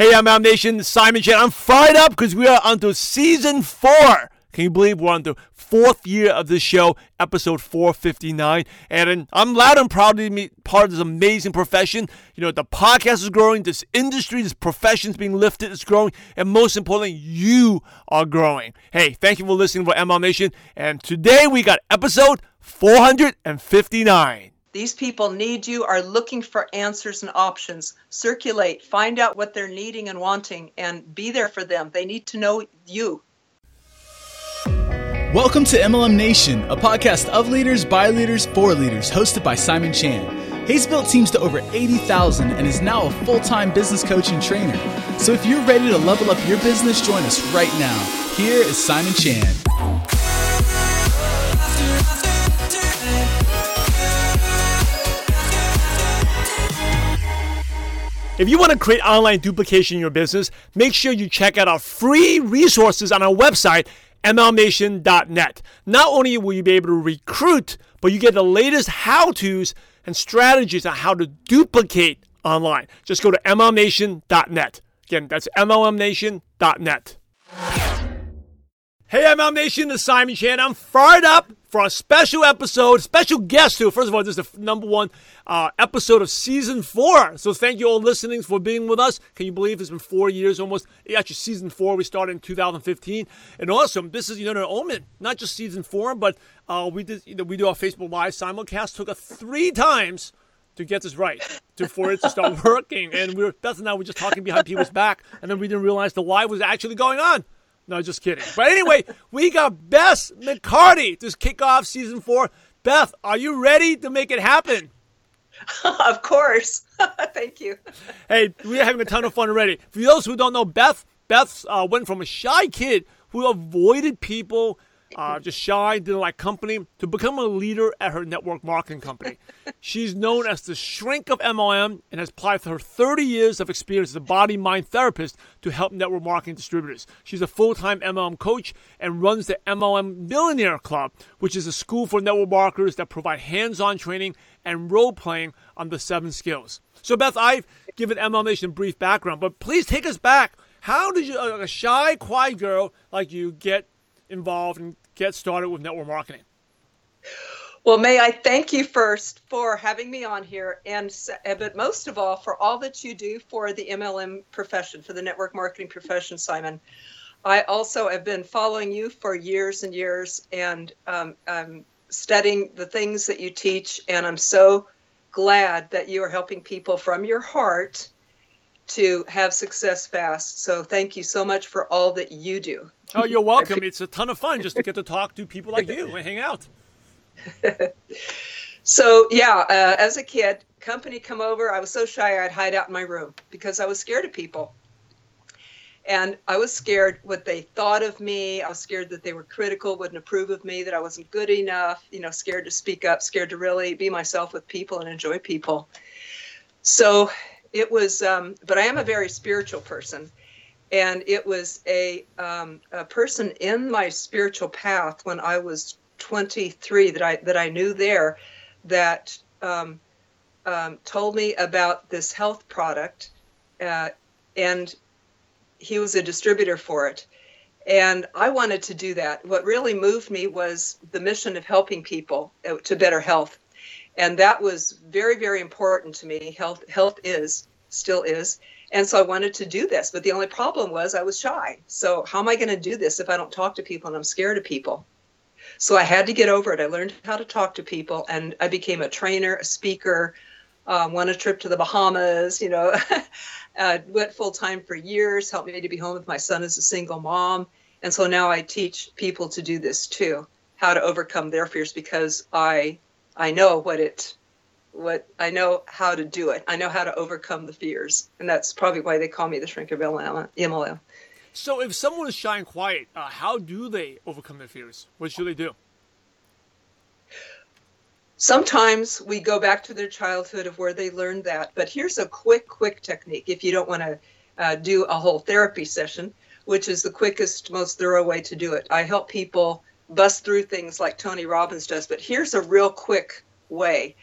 Hey, MLM Nation, Simon Chan. I'm fired up because we are onto season four. Can you believe we're on the fourth year of this show, episode 459? And I'm loud and proud to be part of this amazing profession. You know, the podcast is growing, this industry, this profession is being lifted, it's growing, and most importantly, you are growing. Hey, thank you for listening for MLM Nation. And today we got episode 459. These people need you, are looking for answers and options. Circulate, find out what they're needing and wanting, and be there for them. They need to know you. Welcome to MLM Nation, a podcast of leaders, by leaders, for leaders, hosted by Simon Chan. He's built teams to over 80,000 and is now a full time business coach and trainer. So if you're ready to level up your business, join us right now. Here is Simon Chan. If you want to create online duplication in your business, make sure you check out our free resources on our website, mlmnation.net. Not only will you be able to recruit, but you get the latest how to's and strategies on how to duplicate online. Just go to mlmnation.net. Again, that's mlmnation.net. Hey, MLM Nation, this is Simon Chan. I'm fired up for a special episode, special guest too. First of all, this is the number one uh, episode of season four. So thank you all listening for being with us. Can you believe it's been four years almost? Actually, season four we started in 2015, and awesome. This is you know an omen, not just season four, but uh, we did you know we do our Facebook Live simulcast. Took us three times to get this right, to for it to start working. And we were Bess and I were just talking behind people's back, and then we didn't realize the live was actually going on. No, just kidding. But anyway, we got Bess McCarty to kick off season four. Bess, are you ready to make it happen? of course. Thank you. Hey, we're having a ton of fun already. For those who don't know, Bess, Bess uh, went from a shy kid who avoided people uh, just shy, didn't like company, to become a leader at her network marketing company. She's known as the shrink of MLM and has applied her 30 years of experience as a body mind therapist to help network marketing distributors. She's a full time MLM coach and runs the MLM Millionaire Club, which is a school for network marketers that provide hands on training and role playing on the seven skills. So, Bess, I've given MLM Nation a brief background, but please take us back. How did you, a shy, quiet girl like you, get involved and get started with network marketing? Well, may I thank you first for having me on here, and eh, but most of all for all that you do for the MLM profession, for the network marketing profession, Simon. I also have been following you for years and years, and um, I'm studying the things that you teach, and I'm so glad that you are helping people from your heart to have success fast. So thank you so much for all that you do. Oh, you're welcome. it's a ton of fun just to get to talk to people like you and hang out. so yeah, uh, as a kid, company come over. I was so shy I'd hide out in my room because I was scared of people. And I was scared what they thought of me. I was scared that they were critical, wouldn't approve of me, that I wasn't good enough, you know, scared to speak up, scared to really be myself with people and enjoy people. So it was, um, but I am a very spiritual person. And it was a, um, a person in my spiritual path when I was 23 that I that I knew there that um, um, told me about this health product, uh, and he was a distributor for it. And I wanted to do that. What really moved me was the mission of helping people uh, to better health and that was very very important to me. Health health is still is. And so i wanted to do this but the only problem was i was shy. So how am i going to do this if i don't talk to people and i'm scared of people? So i had to get over it. I learned how to talk to people and i became a trainer a speaker um, went a trip to the bahamas you know uh, went full time for years helped me to be home with my son as a single mom. And so now i teach people to do this too how to overcome their fears because i I know what it what I know how to do it. I know how to overcome the fears, and that's probably why they call me the shrink of MLM. So, if someone is shy and quiet, uh, how do they overcome their fears? What should they do? Sometimes we go back to their childhood of where they learned that. But here's a quick, quick technique. If you don't want to uh, do a whole therapy session, which is the quickest, most thorough way to do it, I help people bust through things like Tony Robbins does. But here's a real quick way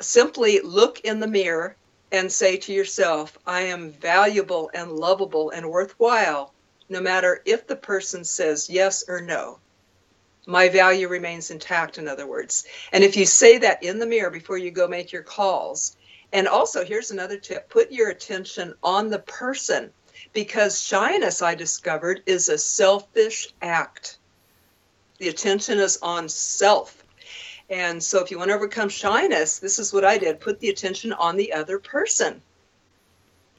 simply look in the mirror and say to yourself, I am valuable and lovable and worthwhile, no matter if the person says yes or no. My value remains intact, in other words. And if you say that in the mirror before you go make your calls, and also here's another tip put your attention on the person because shyness, I discovered, is a selfish act. The attention is on self. And so if you want to overcome shyness, this is what I did put the attention on the other person.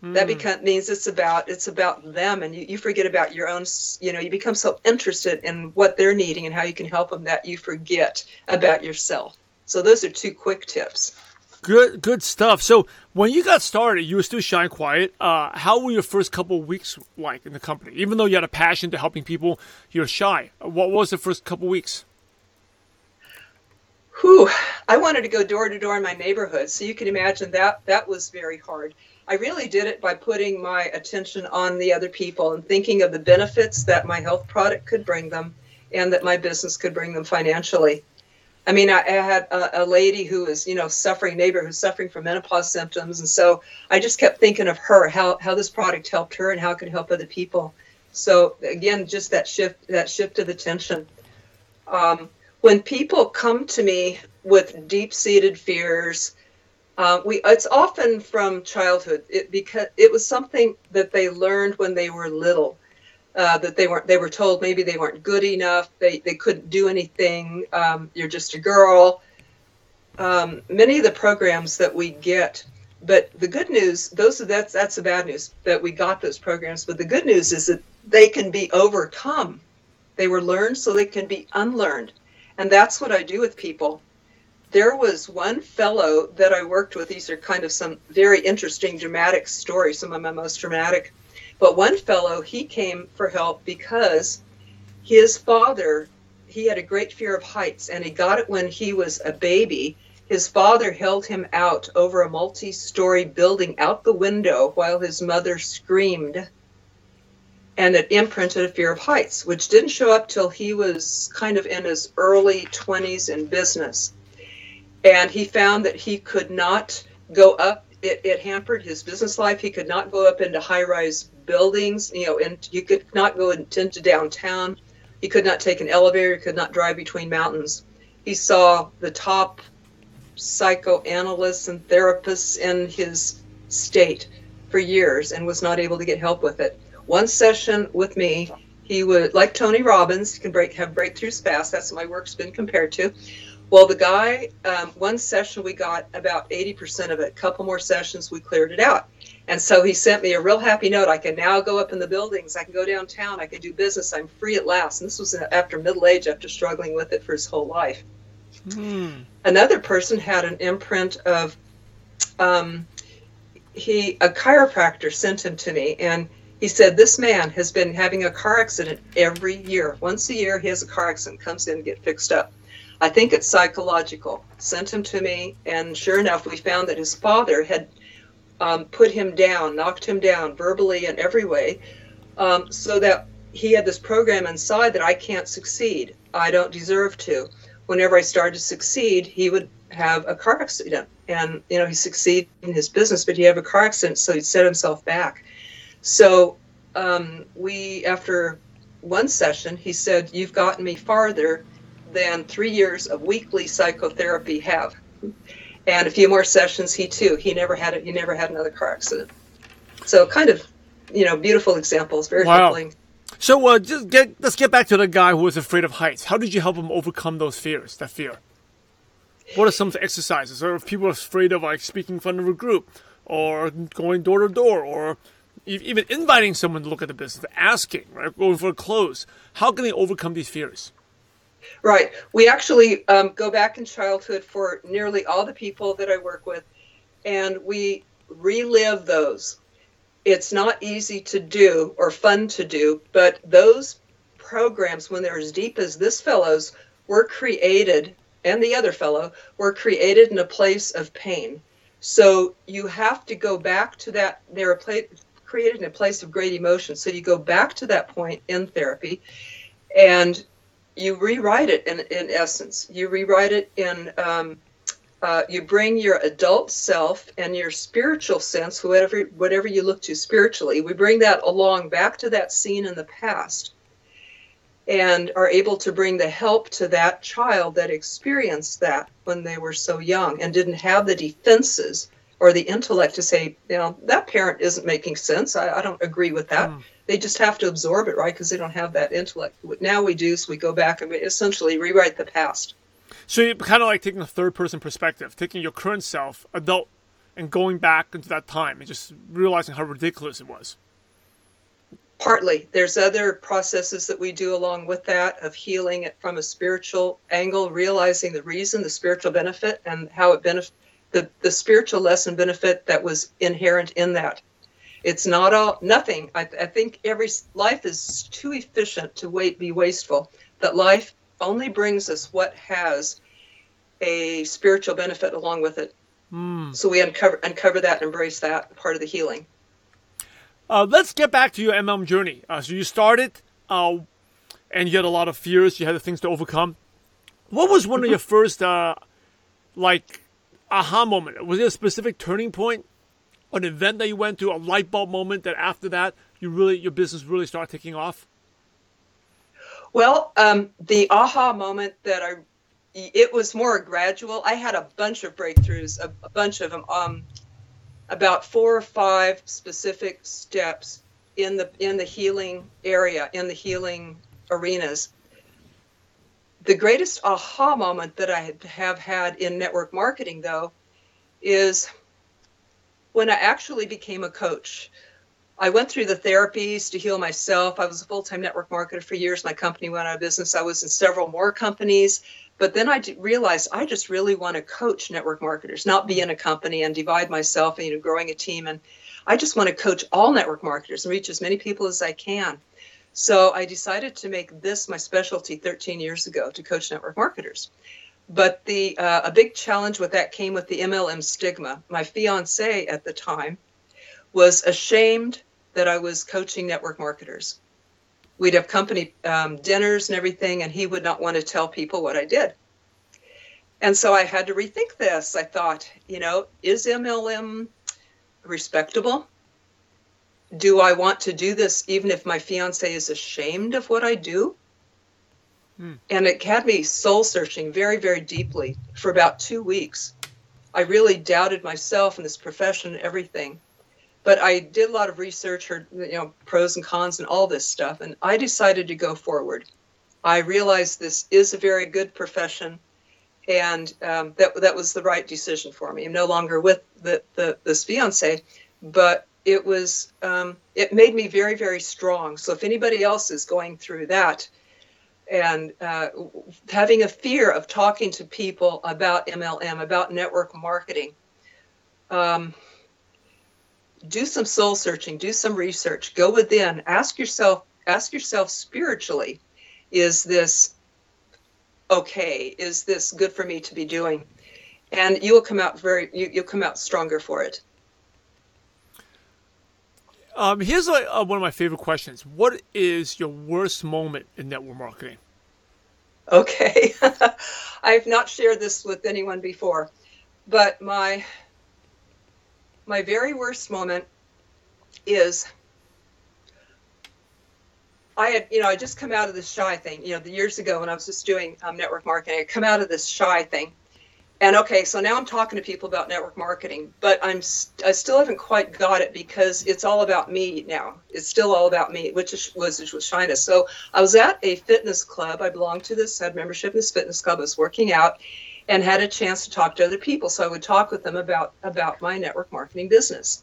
Mm. That hmm. become, means it's about it's about them and you, you forget about your own you know you become so interested in what they're needing and how you can help them that you forget about yourself so those are two quick tips Good, good stuff. So when you got started, you were still shy and quiet. Uh, how were your first couple weeks like in the company? Even though you had a passion to helping people, you're shy. What was the first couple weeks? Whew, I wanted to go door to door in my neighborhood, so you can imagine that that was very hard. I really did it by putting my attention on the other people and thinking of the benefits that my health product could bring them and that my business could bring them financially. I mean, I, I had a, a, lady who was, you know, suffering, neighbor who's suffering from menopause symptoms, and so I just kept thinking of her, how how this product helped her, and how it could help other people. So again, just that shift, that shift of attention. Um, when people come to me with deep-seated fears, uh, we it's often from childhood. It because it was something that they learned when they were little uh, that they weren't they were told maybe they weren't good enough they they couldn't do anything um, you're just a girl. Um, many of the programs that we get but the good news those are that's that's the bad news that we got those programs but the good news is that they can be overcome. They were learned so they can be unlearned. And that's what i do with people. There was one fellow that i worked with these are kind of some very interesting dramatic stories some of my most dramatic but one fellow, he came for help because his father, he had a great fear of heights and he got it when he was a baby. His father held him out over a multi story building out the window while his mother screamed. And it imprinted a fear of heights, which didn't show up till he was kind of in his early 20s in business. And he found that he could not go up, it, it hampered his business life. He could not go up into high rise buildings, you know, and you could not go into downtown. He could not take an elevator, he could not drive between mountains. He saw the top psychoanalysts and therapists in his state for years and was not able to get help with it. One session with me, he would, like Tony Robbins, can break have breakthroughs fast. That's what my work's been compared to. Well, the guy, um, one session we got about 80% of it. A couple more sessions, we cleared it out. And so he sent me a real happy note. I can now go up in the buildings. I can go downtown. I can do business. I'm free at last. And this was after middle age, after struggling with it for his whole life. Mm. Another person had an imprint of um, he a chiropractor sent him to me, and he said this man has been having a car accident every year. Once a year, he has a car accident, comes in, get fixed up. I think it's psychological. Sent him to me, and sure enough, we found that his father had um, put him down, knocked him down verbally in every way, um, so that he had this program inside that I can't succeed. I don't deserve to. Whenever I started to succeed, he would have a car accident, and you know he succeeded in his business, but he had a car accident, so he'd set himself back. So um, we, after one session, he said, "You've gotten me farther than three years of weekly psychotherapy have." And a few more sessions he too he never had it he never had another car accident. So kind of you know beautiful examples very wow. humbling. So uh, just get let's get back to the guy who was afraid of heights. How did you help him overcome those fears that fear? What are some exercises? Or if people are afraid of like speaking in front of a group or going door to door or even inviting someone to look at the business asking right going for a close how can they overcome these fears Right. We actually um, go back in childhood for nearly all the people that I work with, and we relive those. It's not easy to do or fun to do, but those programs, when they're as deep as this fellow's, were created, and the other fellow, were created in a place of pain. So you have to go back to that. They were created in a place of great emotion. So you go back to that point in therapy, and you rewrite it in, in essence. You rewrite it in um, uh, you bring your adult self and your spiritual sense, whatever whatever you look to spiritually, we bring that along back to that scene in the past, and are able to bring the help to that child that experienced that when they were so young and didn't have the defenses or the intellect to say, you know, that parent isn't making sense. I, I don't agree with that. Mm. They just have to absorb it, right? Because they don't have that intellect. Now we do, so we go back and we essentially rewrite the past. So you kind of like taking a third person perspective, taking your current self, adult, and going back into that time and just realizing how ridiculous it was. Partly. There's other processes that we do along with that of healing it from a spiritual angle, realizing the reason, the spiritual benefit, and how it benefits the, the spiritual lesson benefit that was inherent in that. It's not all nothing. I, I think every life is too efficient to wait be wasteful. That life only brings us what has a spiritual benefit along with it. Mm. So we uncover uncover that and embrace that part of the healing. Uh, let's get back to your MLM journey. Uh, so you started, uh, and you had a lot of fears. You had things to overcome. What was one of your first, uh, like, aha moment? Was it a specific turning point, an event that you went to, a light bulb moment that after that you really your business really started taking off? Well, um, the aha moment that I, it was more gradual. I had a bunch of breakthroughs, a, a bunch of them, um, about four or five specific steps in the in the healing area, in the healing arenas. The greatest aha moment that I have had in network marketing, though, is when I actually became a coach. I went through the therapies to heal myself. I was a full time network marketer for years. My company went out of business. I was in several more companies. But then I realized I just really want to coach network marketers, not be in a company and divide myself and you know, growing a team. And I just want to coach all network marketers and reach as many people as I can. So I decided to make this my specialty 13 years ago to coach network marketers. But the uh, a big challenge with that came with the MLM stigma. My fiance at the time was ashamed that I was coaching network marketers. We'd have company um, dinners and everything, and he would not want to tell people what I did. And so I had to rethink this. I thought, you know, is MLM respectable? Do I want to do this even if my fiance is ashamed of what I do? Hmm. And it had me soul searching very, very deeply for about two weeks. I really doubted myself and this profession and everything but I did a lot of research, or you know, pros and cons and all this stuff, and I decided to go forward. I realized this is a very good profession, and um, that that was the right decision for me. I'm no longer with the, the this fiance, but it was um, it made me very very strong. So if anybody else is going through that, and uh, having a fear of talking to people about MLM, about network marketing. Um, do some soul searching, do some research, go within, ask yourself, ask yourself spiritually, is this okay? Is this good for me to be doing? And you will come out very, you, will come out stronger for it. Um, here's a, a, one of my favorite questions. What is your worst moment in network marketing? Okay. I've not shared this with anyone before, but my my very worst moment is I had, you know, I just come out of this shy thing, you know, the years ago when I was just doing um, network marketing, I come out of this shy thing. And okay, so now I'm talking to people about network marketing, but I'm I still haven't quite got it because it's all about me now. It's still all about me, which is, was shyness. So I was at a fitness club. I belonged to this, had membership in this fitness club. I was working out, and had a chance to talk to other people. So I would talk with them about about my network marketing business.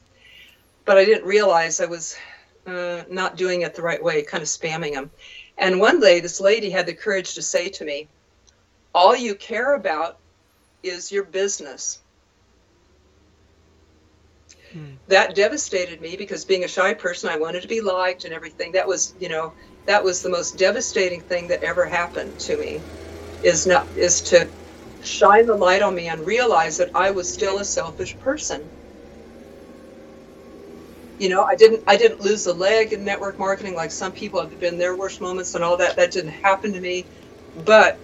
But I didn't realize I was uh, not doing it the right way, kind of spamming them. And one day, this lady had the courage to say to me, "All you care about is your business." Hmm. That devastated me because being a shy person, I wanted to be liked and everything. That was, you know, that was the most devastating thing that ever happened to me. Is not is to shine the light on me and realize that I was still a selfish person. You know, I didn't I didn't lose a leg in network marketing like some people have been their worst moments and all that. That didn't happen to me, but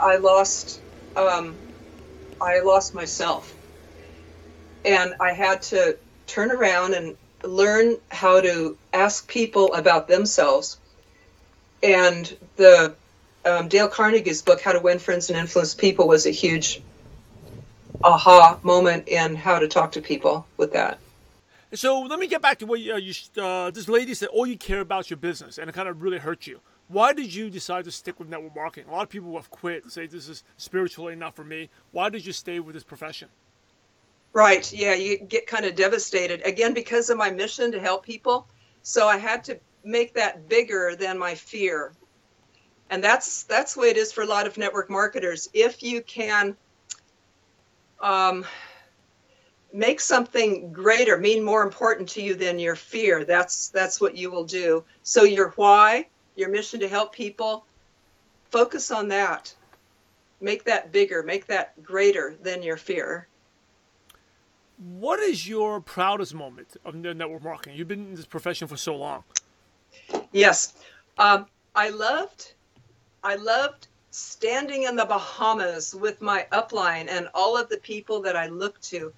I lost um, I lost myself. And I had to turn around and learn how to ask people about themselves. And the um, Dale Carnegie's book, How to Win Friends and Influence People, was a huge aha moment in how to talk to people with that. So let me get back to what you, uh, you uh, this lady said. All you care about is your business, and it kind of really hurt you. Why did you decide to stick with network marketing? A lot of people have quit, say this is spiritually not for me. Why did you stay with this profession? Right. Yeah, you get kind of devastated again because of my mission to help people. So I had to make that bigger than my fear. And that's that's the way it is for a lot of network marketers. If you can um, make something greater mean more important to you than your fear, that's that's what you will do. So your why, your mission to help people, focus on that. Make that bigger, make that greater than your fear. What is your proudest moment of network marketing? You've been in this profession for so long. Yes, um, I loved, I loved standing in the Bahamas with my upline and all of the people that I looked to.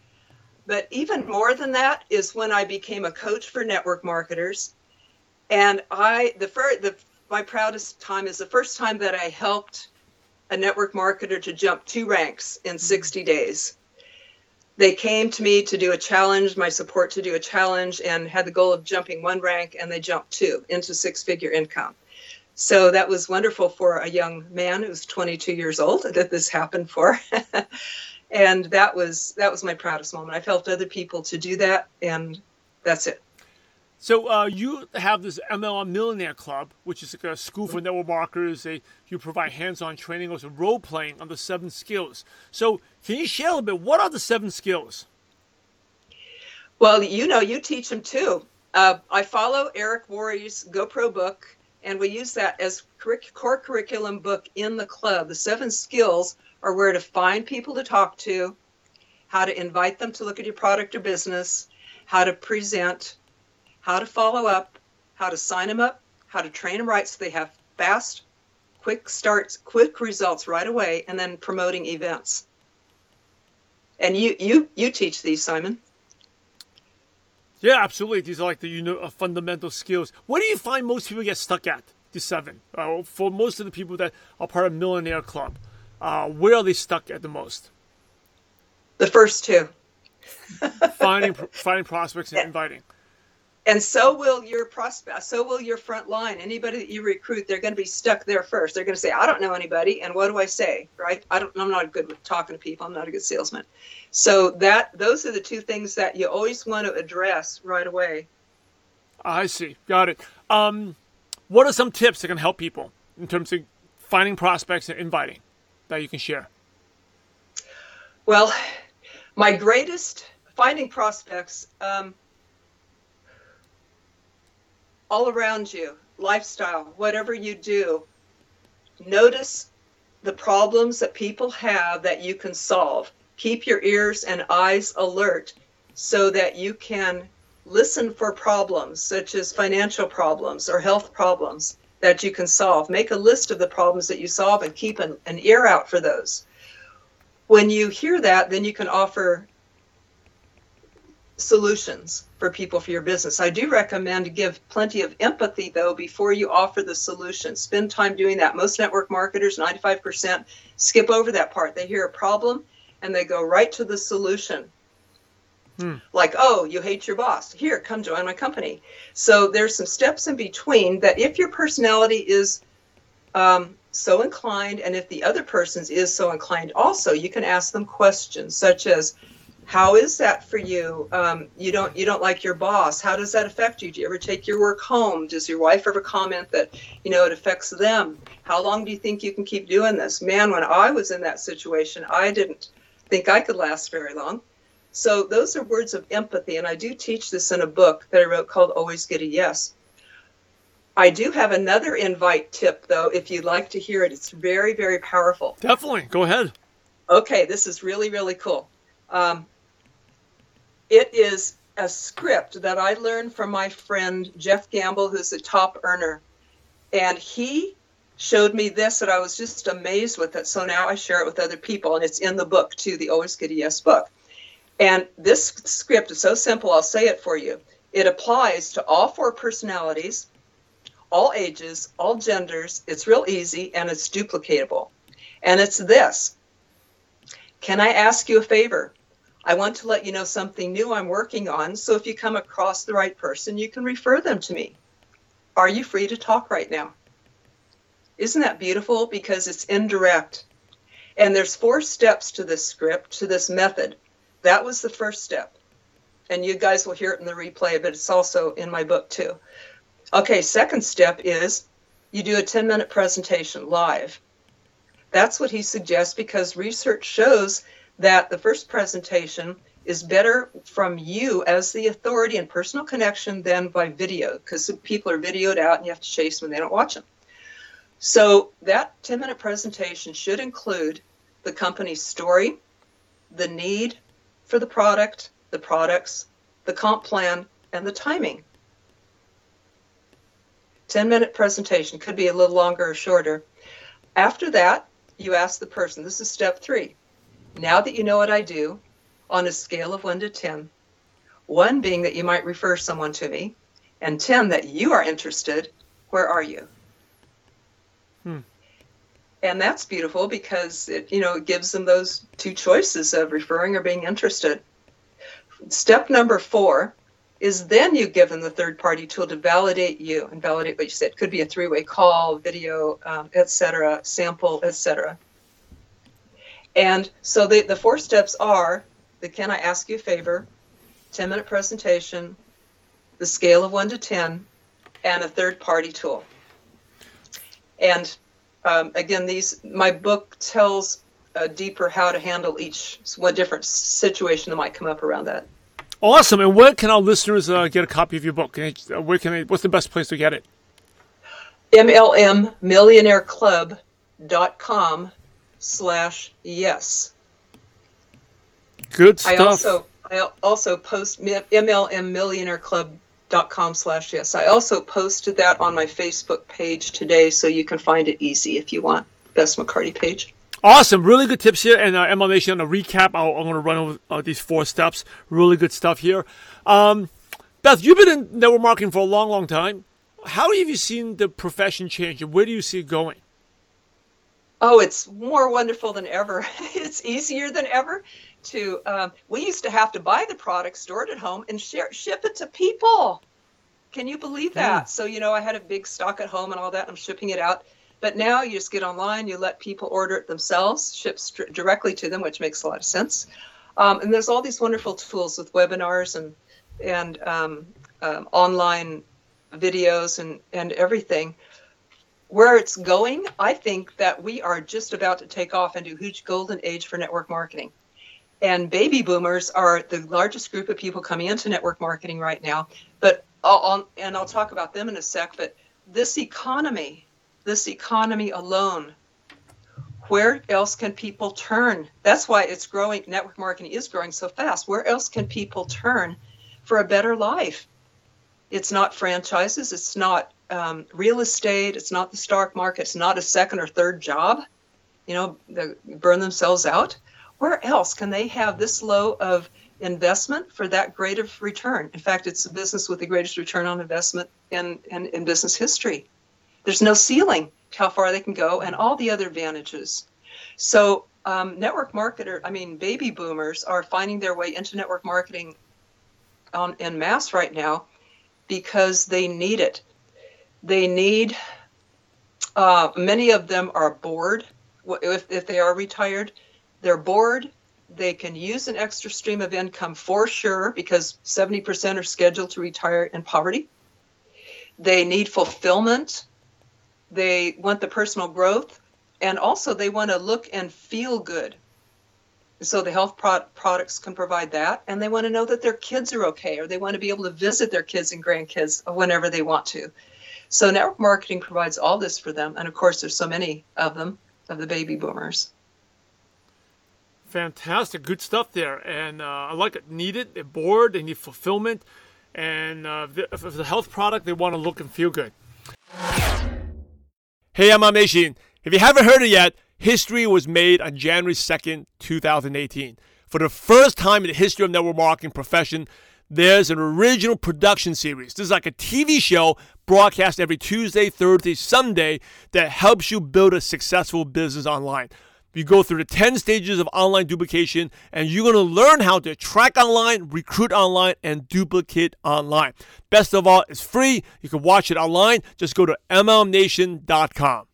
But even more than that is when I became a coach for network marketers, and I the first the my proudest time is the first time that I helped a network marketer to jump two ranks in mm. 60 days they came to me to do a challenge, my support to do a challenge, and had the goal of jumping one rank, and they jumped two into six figure income. So that was wonderful for a young man who's 22 years old that this happened for. and that was that was my proudest moment. I've helped other people to do that, and that's it. So uh, you have this MLM Millionaire Club, which is like a school for network marketers. They you provide hands-on training, also role playing on the seven skills. So can you share a little bit? What are the seven skills? Well, you know, you teach them too. Uh, I follow Eric Worre's GoPro book, and we use that as core curriculum book in the club. The seven skills are where to find people to talk to, how to invite them to look at your product or business, how to present how to follow up, how to sign them up, how to train them right so they have fast, quick starts, quick results right away, and then promoting events. And you you you teach these, Simon. Yeah, absolutely. These are like the you know uh, fundamental skills. What do you find most people get stuck at? The seven. Uh, for most of the people that are part of Millionaire Club, uh, where are they stuck at the most? The first two. finding finding prospects and inviting and so will your prospect so will your front line. Anybody that you recruit they're going to be stuck there first. They're going to say i don't know anybody and what do i say? Right? I don't i'm not good with talking to people. I'm not a good salesman. So that those are the two things that you always want to address right away. I see. Got it. Um, what are some tips that can help people in terms of finding prospects and inviting that you can share? Well my greatest finding prospects um, all around you, lifestyle, whatever you do, notice the problems that people have that you can solve. Keep your ears and eyes alert so that you can listen for problems such as financial problems or health problems that you can solve. Make a list of the problems that you solve and keep an, an ear out for those. When you hear that, then you can offer solutions for people for your business. I do recommend to give plenty of empathy though before you offer the solution. Spend time doing that. Most network marketers, 95%, skip over that part. They hear a problem and they go right to the solution. Hmm. Like, oh, you hate your boss. Here, come join my company. So there's some steps in between that if your personality is um, so inclined, and if the other person's is so inclined also, you can ask them questions such as, how is that for you um, you don't you don't like your boss how does that affect you do you ever take your work home does your wife ever comment that you know it affects them how long do you think you can keep doing this man when i was in that situation i didn't think i could last very long so those are words of empathy and i do teach this in a book that i wrote called always get a yes I do have another invite tip, though, if you'd like to hear it. It's very, very powerful. Definitely. Go ahead. Okay, this is really, really cool. Um, it is a script that I learned from my friend Jeff Gamble, who's a top earner. And he showed me this that I was just amazed with it. So now I share it with other people, and it's in the book too, the Always a Yes book. And this script is so simple, I'll say it for you. It applies to all four personalities, all ages, all genders. It's real easy and it's duplicatable. And it's this Can I ask you a favor? I want to let you know something new I'm working on. So if you come across the right person, you can refer them to me. Are you free to talk right now? Isn't that beautiful? Because it's indirect. And there's four steps to this script, to this method. That was the first step. And you guys will hear it in the replay, but it's also in my book too. Okay, second step is you do a 10 minute presentation live. That's what he suggests because research shows that the first presentation is better from you as the authority and personal connection than by video because people are videoed out and you have to chase them when they don't watch them. So that 10 minute presentation should include the company's story, the need for the product, the products, the comp plan, and the timing. 10 minute presentation could be a little longer or shorter. After that, you ask the person, this is step three. Now that you know what I do, on a scale of one to 10, one being that you might refer someone to me, and 10 that you are interested, where are you? Hmm. And that's beautiful because it, you know, it gives them those two choices of referring or being interested. Step number four is then you give them the third party tool to validate you and validate what you said. It could be a three way call, video, um, etc., sample, etc. And so the, the four steps are the can I ask you a favor, 10 minute presentation, the scale of one to 10, and a third party tool. And um, again, these my book tells uh, deeper how to handle each what different situation that might come up around that. Awesome. And where can our listeners uh, get a copy of your book? Uh, where can they, what's the best place to get it? MLMMillionaireclub.com slash yes. Good stuff. I also, I also post MLMMillionaireclub.com slash yes. I also posted that on my Facebook page today, so you can find it easy if you want. Bess McCarty page. Awesome, really good tips here. And uh, ML Nation, on a recap, i am going to run over uh, these four steps. Really good stuff here. Um, Bess, you've been in network marketing for a long, long time. How have you seen the profession change, and where do you see it going? Oh, it's more wonderful than ever. it's easier than ever to. Um, we used to have to buy the product, store it at home, and share, ship it to people. Can you believe that? Mm. So you know, I had a big stock at home and all that. I'm shipping it out but now you just get online, you let people order it themselves, ships directly to them, which makes a lot of sense. Um, and there's all these wonderful tools with webinars and and um, um, online videos and and everything. Where it's going, I think that we are just about to take off into huge golden age for network marketing. And baby boomers are the largest group of people coming into network marketing right now. But I'll and I'll talk about them in a sec. But this economy this economy alone, where else can people turn? That's why it's growing. Network marketing is growing so fast. Where else can people turn for a better life? It's not franchises. It's not um, real estate. It's not the stock market. It's not a second or third job. You know, they burn themselves out. Where else can they have this low of investment for that great of return? In fact, it's the business with the greatest return on investment in, in, in business history. There's no ceiling to how far they can go and all the other advantages. So um, network marketer, I mean, baby boomers are finding their way into network marketing on, in mass right now because they need it. They need, uh, many of them are bored. If, if they are retired, they're bored. They can use an extra stream of income for sure because 70% are scheduled to retire in poverty. They need fulfillment they want the personal growth, and also they want to look and feel good. So the health pro- products can provide that, and they want to know that their kids are okay, or they want to be able to visit their kids and grandkids whenever they want to. So network marketing provides all this for them, and of course, there's so many of them of the baby boomers. Fantastic, good stuff there, and uh, I like it. Needed, they're bored, they need fulfillment, and uh, if the health product, they want to look and feel good. Hey, MLM Nation. If you haven't heard it yet, history was made on January 2nd, 2018. For the first time in the history of network marketing profession, there's an original production series. This is like a TV show broadcast every Tuesday, Thursday, Sunday that helps you build a successful business online. You go through the 10 stages of online duplication, and you're going to learn how to track online, recruit online, and duplicate online. Best of all, it's free. You can watch it online. Just go to MLMNation.com.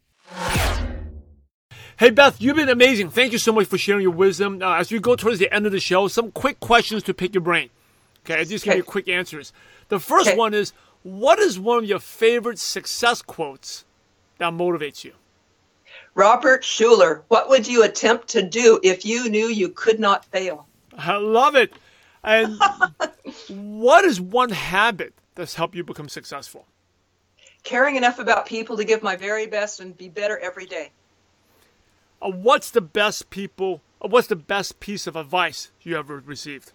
Hey, Bess, you've been amazing. Thank you so much for sharing your wisdom. Uh, as we go towards the end of the show, some quick questions to pick your brain. Okay, I just give Okay. you quick answers. The first Okay. one is what is one of your favorite success quotes that motivates you? Robert Schuller, what would you attempt to do if you knew you could not fail? I love it. And what is one habit that's helped you become successful? Caring enough about people to give my very best and be better every day. Uh, what's the best people? Uh, what's the best piece of advice you ever received?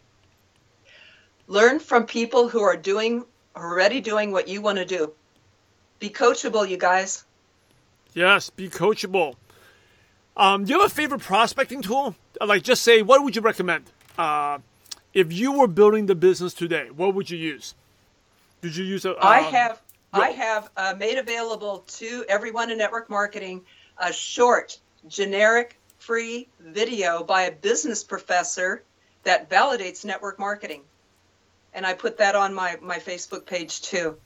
Learn from people who are doing already doing what you want to do. Be coachable, you guys. Yes, be coachable. Um, do you have a favorite prospecting tool? Like, just say, what would you recommend? Uh, if you were building the business today, what would you use? Did you use a? I um, have go- I have uh, made available to everyone in network marketing a short, generic, free video by a business professor that validates network marketing, and I put that on my my Facebook page too.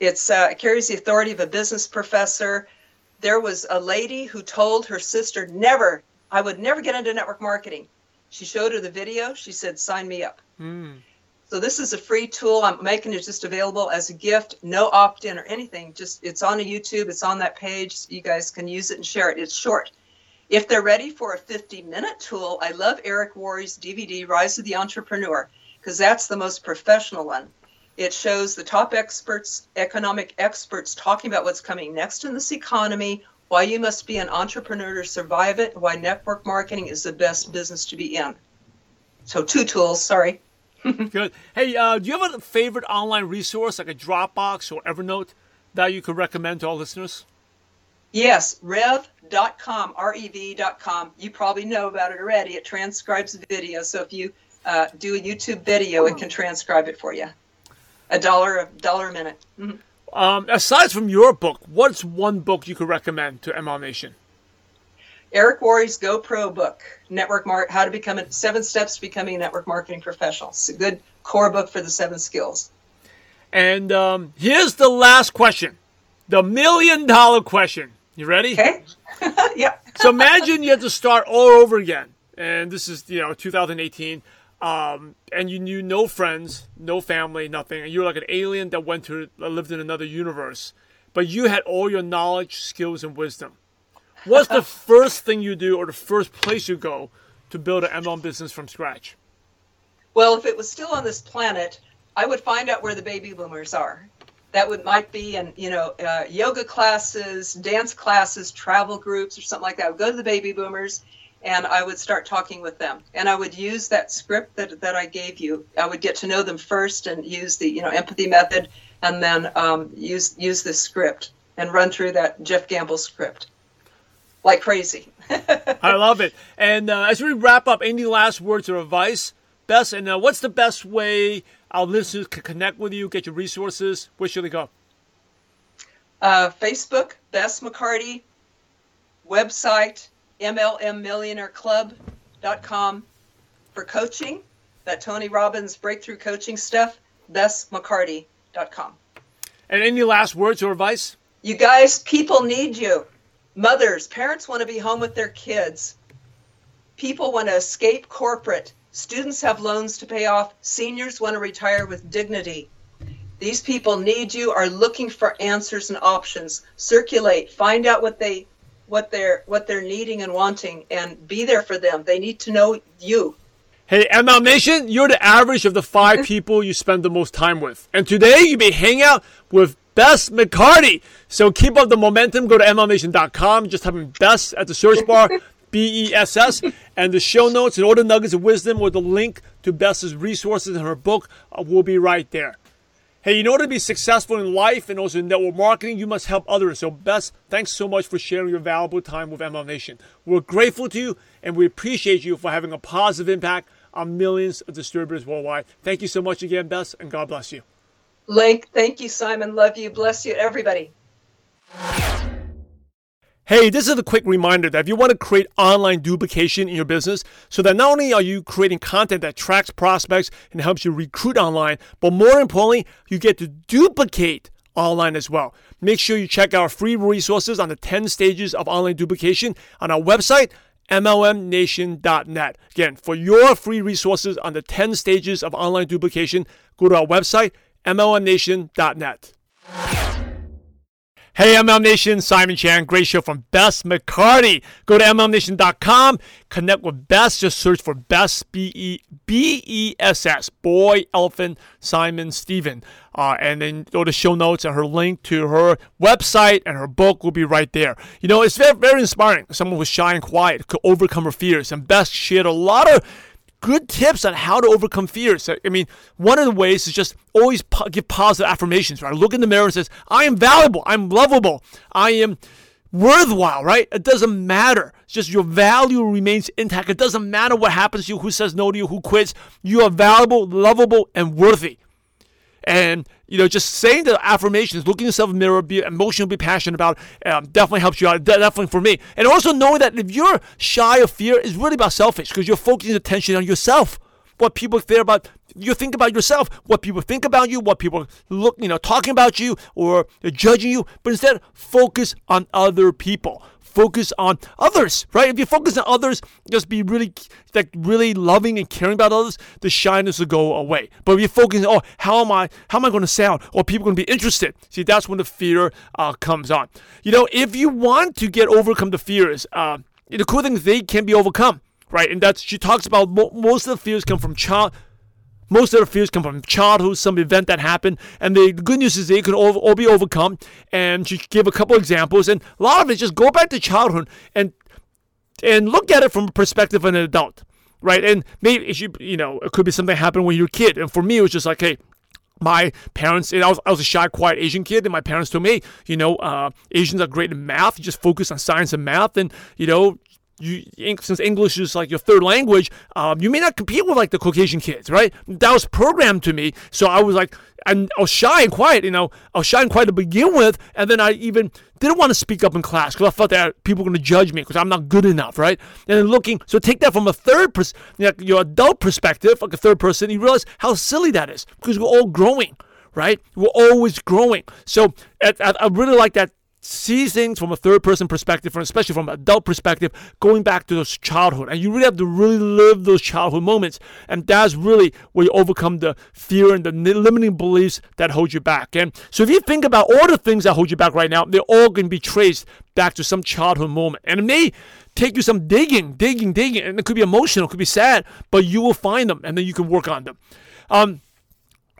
It's uh, it carries the authority of a business professor. There was a lady who told her sister, "Never, I would never get into network marketing." She showed her the video. She said, "Sign me up." Hmm. So this is a free tool. I'm making it just available as a gift, no opt-in or anything. Just it's on a YouTube, it's on that page. You guys can use it and share it. It's short. If they're ready for a 50-minute tool, I love Eric Worre's DVD Rise of the Entrepreneur because that's the most professional one. It shows the top experts, economic experts talking about what's coming next in this economy, why you must be an entrepreneur to survive it, why network marketing is the best business to be in. So two tools, sorry. Good. Hey, uh, do you have a favorite online resource like a Dropbox or Evernote that you could recommend to all listeners? Yes, rev.com, R-E-V.com. You probably know about it already. It transcribes video. So if you uh, do a YouTube video, it can transcribe it for you. A dollar, a dollar a minute. Mhm. Um, aside from your book, what's one book you could recommend to ML Nation? Eric Worre's GoPro book, Network Mar- How to Become a Seven Steps to Becoming a Network Marketing Professional. It's a good core book for the seven skills. And um, here's the last question, the million dollar question. You ready? Okay? yeah. so imagine you had to start all over again, and this is you know 2018, um, and you knew no friends, no family, nothing, and you were like an alien that went to lived in another universe, but you had all your knowledge, skills, and wisdom. What's the first thing you do, or the first place you go to build an MLM business from scratch? Well, if it was still on this planet, I would find out where the baby boomers are. That would might be in you know uh, yoga classes, dance classes, travel groups, or something like that. I would go to the baby boomers, and I would start talking with them. And I would use that script that that I gave you. I would get to know them first, and use the you know empathy method, and then um, use use this script and run through that Jeff Gamble script like crazy. I love it. And uh, as we wrap up, any last words or advice? Bess, and uh, what's the best way our listeners can connect with you, get your resources? Where should they go? uh, Facebook, Bess McCarty, website, MLMMillionaireClub.com for coaching, that Tony Robbins breakthrough coaching stuff, BessMcCarty.com. And any last words or advice? You guys, people need you. Mothers, parents want to be home with their kids. People want to escape corporate. Students have loans to pay off. Seniors want to retire with dignity. These people need you, are looking for answers and options. Circulate, find out what they what they're what they're needing and wanting and be there for them. They need to know you. Hey, ML Nation, you're the average of the five people you spend the most time with. And today you may hang out with Bess McCarty. So keep up the momentum. Go to MLNation.com. Just type in Bess at the search bar, B E S S, and the show notes and all the nuggets of wisdom with the link to Bess's resources and her book uh, will be right there. Hey, in order to be successful in life and also in network marketing, you must help others. So, Bess, thanks so much for sharing your valuable time with MLM Nation. We're grateful to you and we appreciate you for having a positive impact on millions of distributors worldwide. Thank you so much again, Bess, and God bless you. Link, thank you, Simon. Love you. Bless you, everybody. Hey, this is a quick reminder that if you want to create online duplication in your business so that not only are you creating content that tracks prospects and helps you recruit online, but more importantly, you get to duplicate online as well. Make sure you check out our free resources on the 10 stages of online duplication on our website, MLMNation.net. Again, for your free resources on the 10 stages of online duplication, go to our website, MLMNation.net. Hey, MLM Nation, Simon Chan, great show from Bess McCarty. Go to MLMNation.com, connect with Bess, just search for Bess, B E B E S S, Boy, Elephant, Simon, Stephen. Uh, and then go to show notes and her link to her website and her book will be right there. You know, it's very, very inspiring. Someone who's shy and quiet could overcome her fears. And Bess shared a lot of good tips on how to overcome fears. I mean, one of the ways is just always po- give positive affirmations, right? Look in the mirror and says, I am valuable, I'm lovable, I am worthwhile, right? It doesn't matter. It's just your value remains intact. It doesn't matter what happens to you, who says no to you, who quits. You are valuable, lovable, and worthy. And you know, just saying the affirmations, looking yourself in the mirror, be emotional, be passionate about, um, definitely helps you out. Definitely for me. And also knowing that if you're shy of fear, it's really about selfish because you're focusing attention on yourself. What people think about you think about yourself, what people think about you, what people look, you know, talking about you or judging you, but instead focus on other people focus on others, right? If you focus on others, just be really like really loving and caring about others, the shyness will go away. But if you focus, oh, how am I? How am I going to sound? Or people going to be interested? See, that's when the fear uh, comes on. You know, if you want to get overcome the fears, uh, the cool thing is they can be overcome, right? And that's she talks about mo- most of the fears come from child most of their fears come from childhood, some event that happened, and the good news is they can all, all be overcome. And she gave a couple examples, and a lot of it just go back to childhood and and look at it from a perspective of an adult, right? And maybe should, you know, it could be something happened when you were a kid. And for me, it was just like, hey, my parents, I was, I was a shy, quiet Asian kid, and my parents told me, you know, uh, Asians are great in math. You just focus on science and math, and you know, you since English is like your third language, um, you may not compete with like the Caucasian kids, right? That was programmed to me, so I was like, and I was shy and quiet, you know, I was shy and quiet to begin with, and then I even didn't want to speak up in class because I felt that people were going to judge me because I'm not good enough, right? And then looking, so take that from a third, pers- you know, your adult perspective, like a third person, you realize how silly that is because we're all growing right? We're always growing. So I, I really like that see things from a third person perspective, and especially from an adult perspective, going back to those childhood. And you really have to really live those childhood moments. And that's really where you overcome the fear and the limiting beliefs that hold you back. And so if you think about all the things that hold you back right now, they're all going to be traced back to some childhood moment. And it may take you some digging, digging, digging. And it could be emotional, it could be sad, but you will find them and then you can work on them. Um,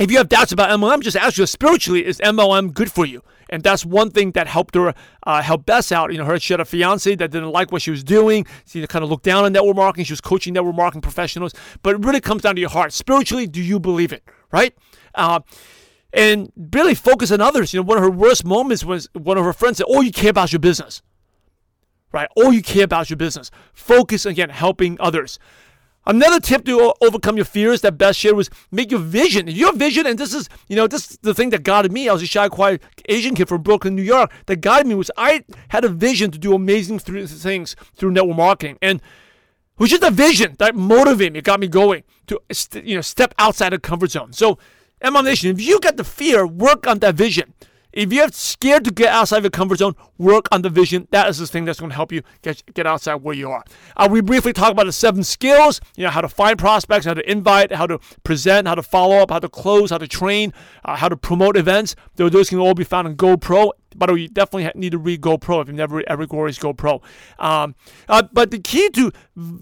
if you have doubts about MLM, just ask you spiritually, is MLM good for you? And that's one thing that helped her, uh, help Bess out. You know, her she had a fiance that didn't like what she was doing. She kind of looked down on network marketing. She was coaching network marketing professionals. But it really comes down to your heart. Spiritually, do you believe it? Right? Uh, and really focus on others. You know, one of her worst moments was one of her friends said, "All you care about your business." Right? All you care about your business. Focus again, helping others. Another tip to overcome your fears that Bess shared was make your vision. Your vision, and this is, you know, this is the thing that guided me. I was a shy, quiet Asian kid from Brooklyn, New York. That guided me was I had a vision to do amazing things through network marketing, and it was just a vision that motivated me, got me going to, you know, step outside the comfort zone. So, MLM Nation, if you got the fear, work on that vision. If you're scared to get outside of your comfort zone, work on the vision. That is the thing that's going to help you get, get outside where you are. Uh, we briefly talk about the seven skills, you know, how to find prospects, how to invite, how to present, how to follow up, how to close, how to train, uh, how to promote events. Those can all be found in Go Pro. By the way, you definitely need to read Go Pro if you've never ever Worre's Go Pro. Um, uh, but the key to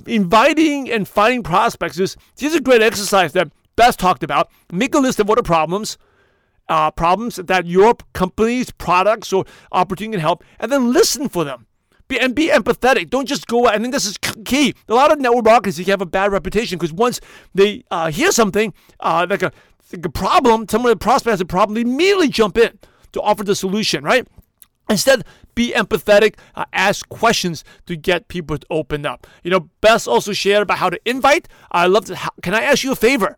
inviting and finding prospects is this is a great exercise that Bess talked about. Make a list of what are problems uh, problems that your company's products or opportunity can help, and then listen for them. Be, and be empathetic. Don't just go. I think this is key. A lot of network marketers have a bad reputation because once they uh, hear something uh, like a, like a problem, someone the prospect has a problem, they immediately jump in to offer the solution. Right? Instead, be empathetic, uh, ask questions to get people to open up. You know, Bess also shared about how to invite. I love to. Can I ask you a favor?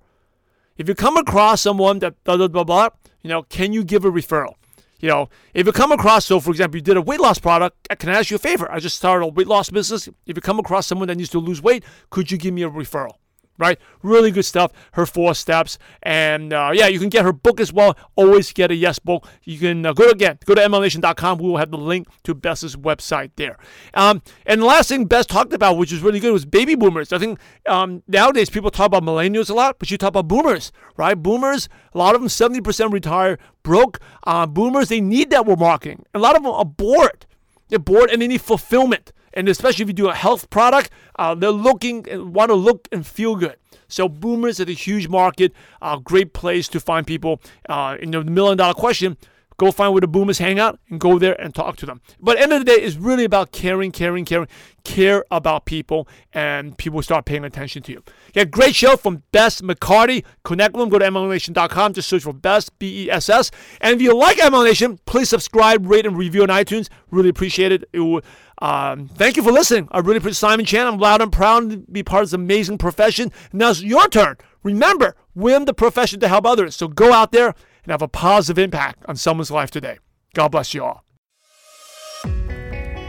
If you come across someone that blah blah blah blah, you know, can you give a referral? You know, if you come across, so for example, you did a weight loss product, can I ask you a favor? I just started a weight loss business. If you come across someone that needs to lose weight, could you give me a referral? Right? Really good stuff. Her four steps, and uh, yeah, you can get her book as well. Always get a yes book. You can uh, go again go to mlmnation.com. We will have the link to Bess's website there. Um, and the last thing Bess talked about, which was really good, was baby boomers. I think um, nowadays people talk about millennials a lot, but you talk about boomers, right? Boomers, a lot of them seventy percent retire broke. Uh, boomers, they need network marketing. A lot of them are bored. They're bored and they need fulfillment. And especially if you do a health product, uh, they're looking and want to look and feel good. So boomers are a huge market, a uh, great place to find people. Uh, the million dollar question, go find where the boomers hang out and go there and talk to them. But end of the day, it's really about caring, caring, caring, care about people, and people start paying attention to you. Yeah, great show from Bess McCarty. Connect with them. Go to MLMNation.com. Just search for Bess, B E S S. And if you like MLM please subscribe, rate, and review on iTunes. Really appreciate it. it will, um, thank you for listening. I really appreciate Simon Chan. I'm loud and proud to be part of this amazing profession. Now it's your turn. Remember, we're the profession to help others. So go out there and have a positive impact on someone's life today. God bless you all.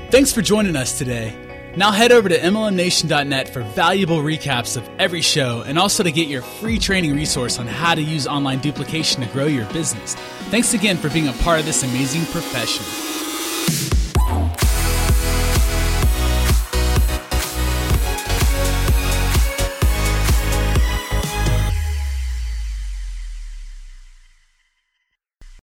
Thanks for joining us today. Now head over to MLMNation.net for valuable recaps of every show and also to get your free training resource on how to use online duplication to grow your business. Thanks again for being a part of this amazing profession.